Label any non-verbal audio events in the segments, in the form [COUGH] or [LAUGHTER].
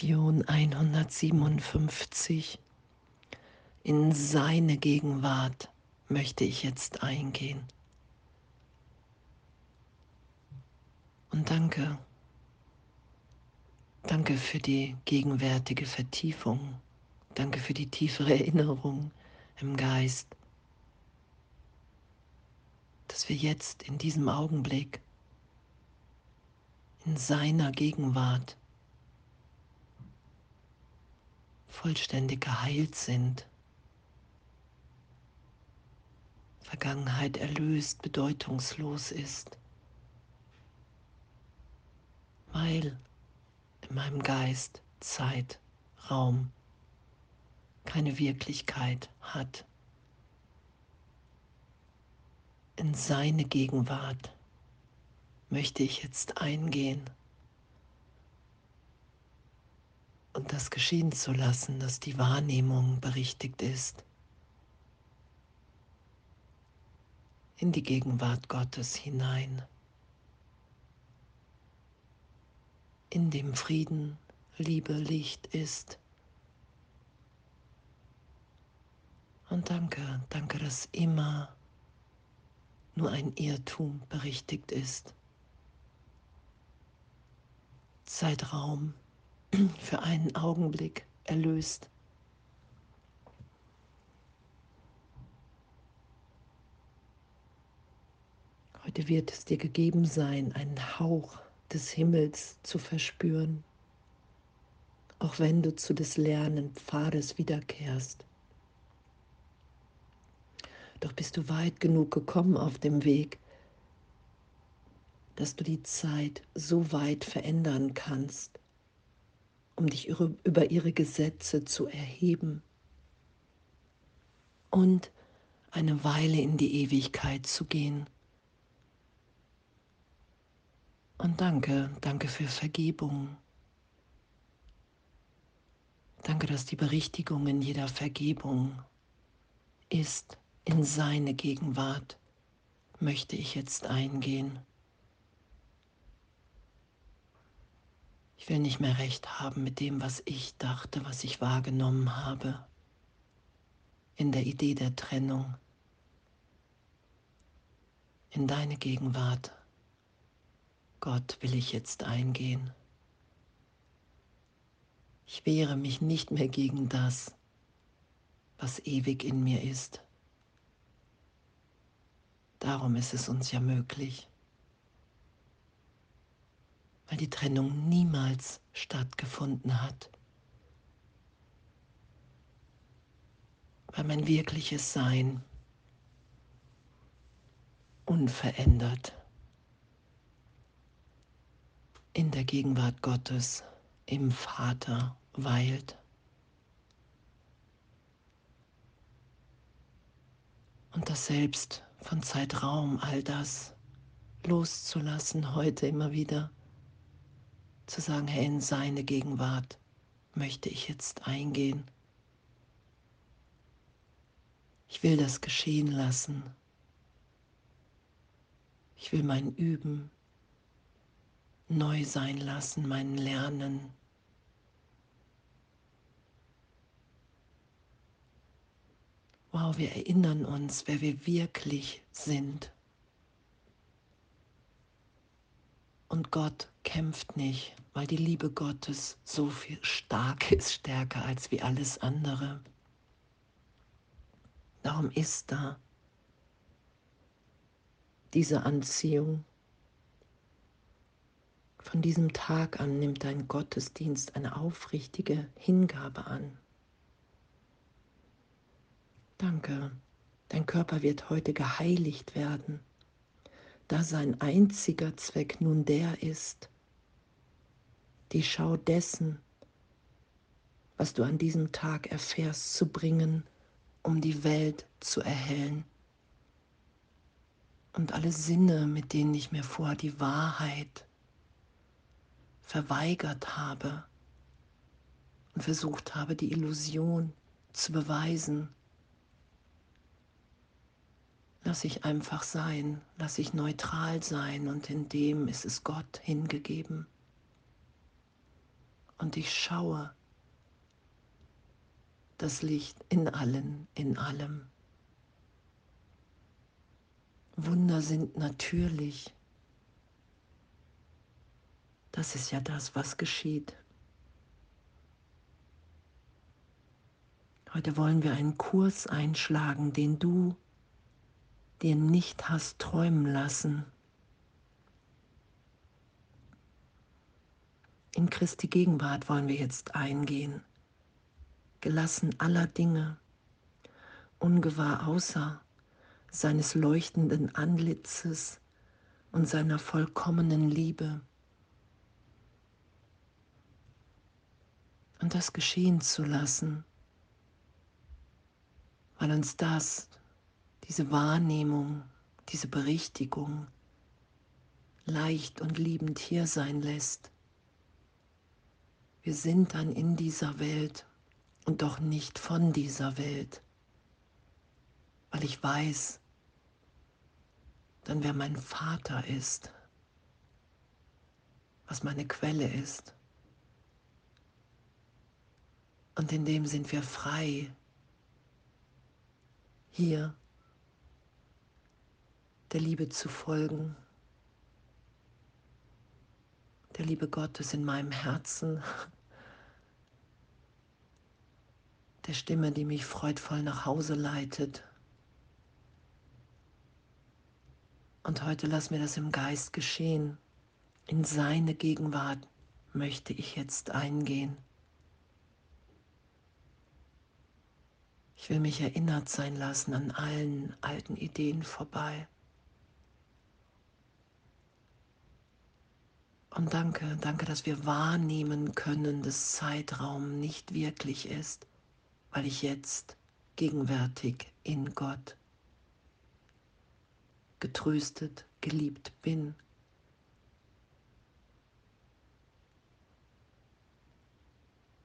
Lektion 157. In seine Gegenwart möchte ich jetzt eingehen. Und danke, danke für die gegenwärtige Vertiefung, danke für die tiefere Erinnerung im Geist, dass wir jetzt in diesem Augenblick in seiner Gegenwart vollständig geheilt sind. Vergangenheit erlöst, bedeutungslos ist, weil in meinem Geist Zeit, Raum keine Wirklichkeit hat. In seine Gegenwart möchte ich jetzt eingehen. und das geschehen zu lassen, dass die Wahrnehmung berichtigt ist. In die Gegenwart Gottes hinein. In dem Frieden, Liebe, Licht ist. Und danke, danke, dass immer nur ein Irrtum berichtigt ist. Zeitraum [CLEARS THROAT] für einen Augenblick erlöst. Heute wird es dir gegeben sein, einen Hauch des Himmels zu verspüren, auch wenn du zu des Lernenpfades wiederkehrst. Doch bist du weit genug gekommen auf dem Weg, dass du die Zeit so weit verändern kannst, um dich über ihre Gesetze zu erheben und eine Weile in die Ewigkeit zu gehen. Und danke, danke für Vergebung. Danke, dass die Berichtigung in jeder Vergebung ist. In seine Gegenwart möchte ich jetzt eingehen. Ich will nicht mehr recht haben mit dem, was ich dachte, was ich wahrgenommen habe, in der Idee der Trennung, in deine Gegenwart. Gott will ich jetzt eingehen. Ich wehre mich nicht mehr gegen das, was ewig in mir ist. Darum ist es uns ja möglich weil die Trennung niemals stattgefunden hat. Weil mein wirkliches Sein unverändert in der Gegenwart Gottes im Vater weilt. Und das Selbst von Zeitraum, all das loszulassen heute immer wieder zu sagen, Herr, in seine Gegenwart möchte ich jetzt eingehen. Ich will das geschehen lassen. Ich will mein Üben neu sein lassen, mein Lernen. Wow, wir erinnern uns, wer wir wirklich sind. Und Gott kämpft nicht, weil die Liebe Gottes so viel stark ist, stärker als wie alles andere. Darum ist da diese Anziehung. Von diesem Tag an nimmt dein Gottesdienst eine aufrichtige Hingabe an. Danke, dein Körper wird heute geheiligt werden da sein einziger Zweck nun der ist, die Schau dessen, was du an diesem Tag erfährst, zu bringen, um die Welt zu erhellen. Und alle Sinne, mit denen ich mir vorher die Wahrheit verweigert habe und versucht habe, die Illusion zu beweisen, Lass ich einfach sein, lass ich neutral sein und in dem ist es Gott hingegeben. und ich schaue das Licht in allen, in allem. Wunder sind natürlich. Das ist ja das, was geschieht. Heute wollen wir einen Kurs einschlagen, den du dir nicht hast träumen lassen. In Christi Gegenwart wollen wir jetzt eingehen, gelassen aller Dinge, ungewahr außer seines leuchtenden Anlitzes und seiner vollkommenen Liebe. Und das geschehen zu lassen, weil uns das, diese Wahrnehmung, diese Berichtigung leicht und liebend hier sein lässt wir sind dann in dieser Welt und doch nicht von dieser Welt, weil ich weiß, dann wer mein Vater ist, was meine Quelle ist. Und in dem sind wir frei, hier der Liebe zu folgen, der Liebe Gottes in meinem Herzen der Stimme, die mich freudvoll nach Hause leitet. Und heute lass mir das im Geist geschehen. In seine Gegenwart möchte ich jetzt eingehen. Ich will mich erinnert sein lassen an allen alten Ideen vorbei. Und danke, danke, dass wir wahrnehmen können, dass Zeitraum nicht wirklich ist weil ich jetzt gegenwärtig in Gott getröstet, geliebt bin.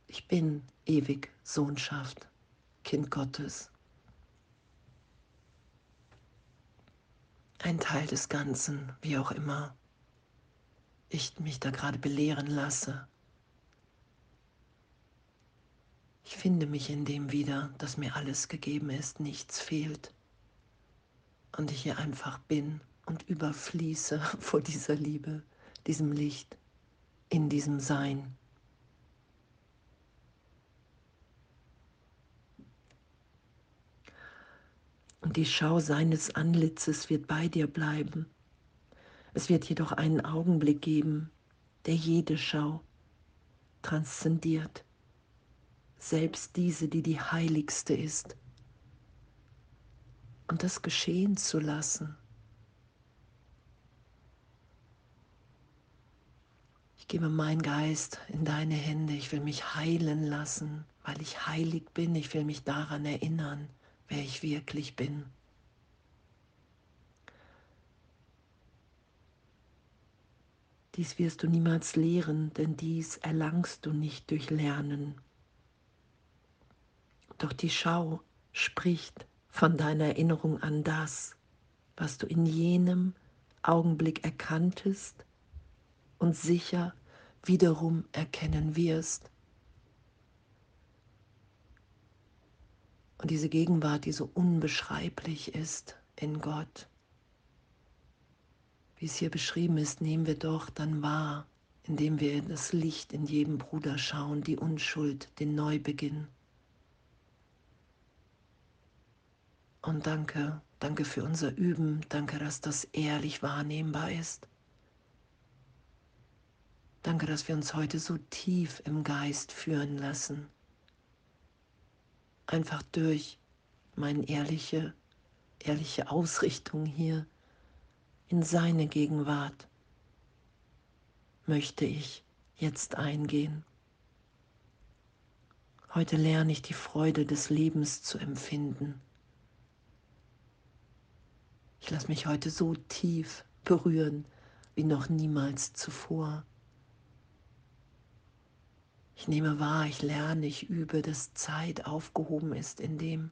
Ich bin ewig Sohnschaft, Kind Gottes. Ein Teil des Ganzen, wie auch immer ich mich da gerade belehren lasse. Ich finde mich in dem wieder, dass mir alles gegeben ist, nichts fehlt. Und ich hier einfach bin und überfließe [LAUGHS] vor dieser Liebe, diesem Licht, in diesem Sein. Und die Schau seines Anlitzes wird bei dir bleiben. Es wird jedoch einen Augenblick geben, der jede Schau transzendiert selbst diese, die die heiligste ist. Und das geschehen zu lassen. Ich gebe meinen Geist in deine Hände. Ich will mich heilen lassen, weil ich heilig bin. Ich will mich daran erinnern, wer ich wirklich bin. Dies wirst du niemals lehren, denn dies erlangst du nicht durch Lernen. Doch die Schau spricht von deiner Erinnerung an das, was du in jenem Augenblick erkanntest und sicher wiederum erkennen wirst. Und diese Gegenwart, die so unbeschreiblich ist in Gott, wie es hier beschrieben ist, nehmen wir doch dann wahr, indem wir das Licht in jedem Bruder schauen, die Unschuld, den Neubeginn. Und danke, danke für unser Üben, danke, dass das ehrlich wahrnehmbar ist. Danke, dass wir uns heute so tief im Geist führen lassen. Einfach durch meine ehrliche, ehrliche Ausrichtung hier in seine Gegenwart möchte ich jetzt eingehen. Heute lerne ich die Freude des Lebens zu empfinden. Ich lasse mich heute so tief berühren wie noch niemals zuvor. Ich nehme wahr, ich lerne, ich übe, dass Zeit aufgehoben ist in dem,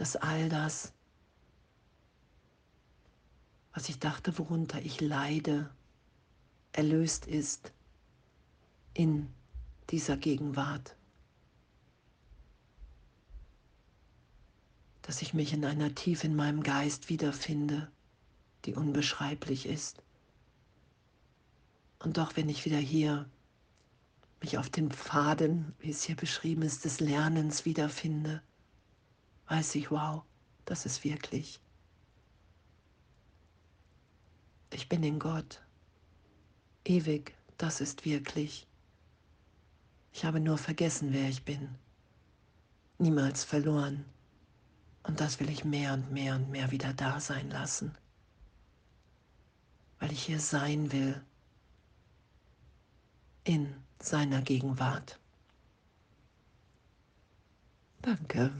dass all das, was ich dachte, worunter ich leide, erlöst ist in dieser Gegenwart. Dass ich mich in einer Tiefe in meinem Geist wiederfinde, die unbeschreiblich ist. Und doch, wenn ich wieder hier mich auf den Pfaden, wie es hier beschrieben ist, des Lernens wiederfinde, weiß ich, wow, das ist wirklich. Ich bin in Gott. Ewig, das ist wirklich. Ich habe nur vergessen, wer ich bin. Niemals verloren. Und das will ich mehr und mehr und mehr wieder da sein lassen. Weil ich hier sein will. In seiner Gegenwart. Danke.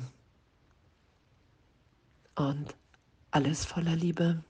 Und alles voller Liebe.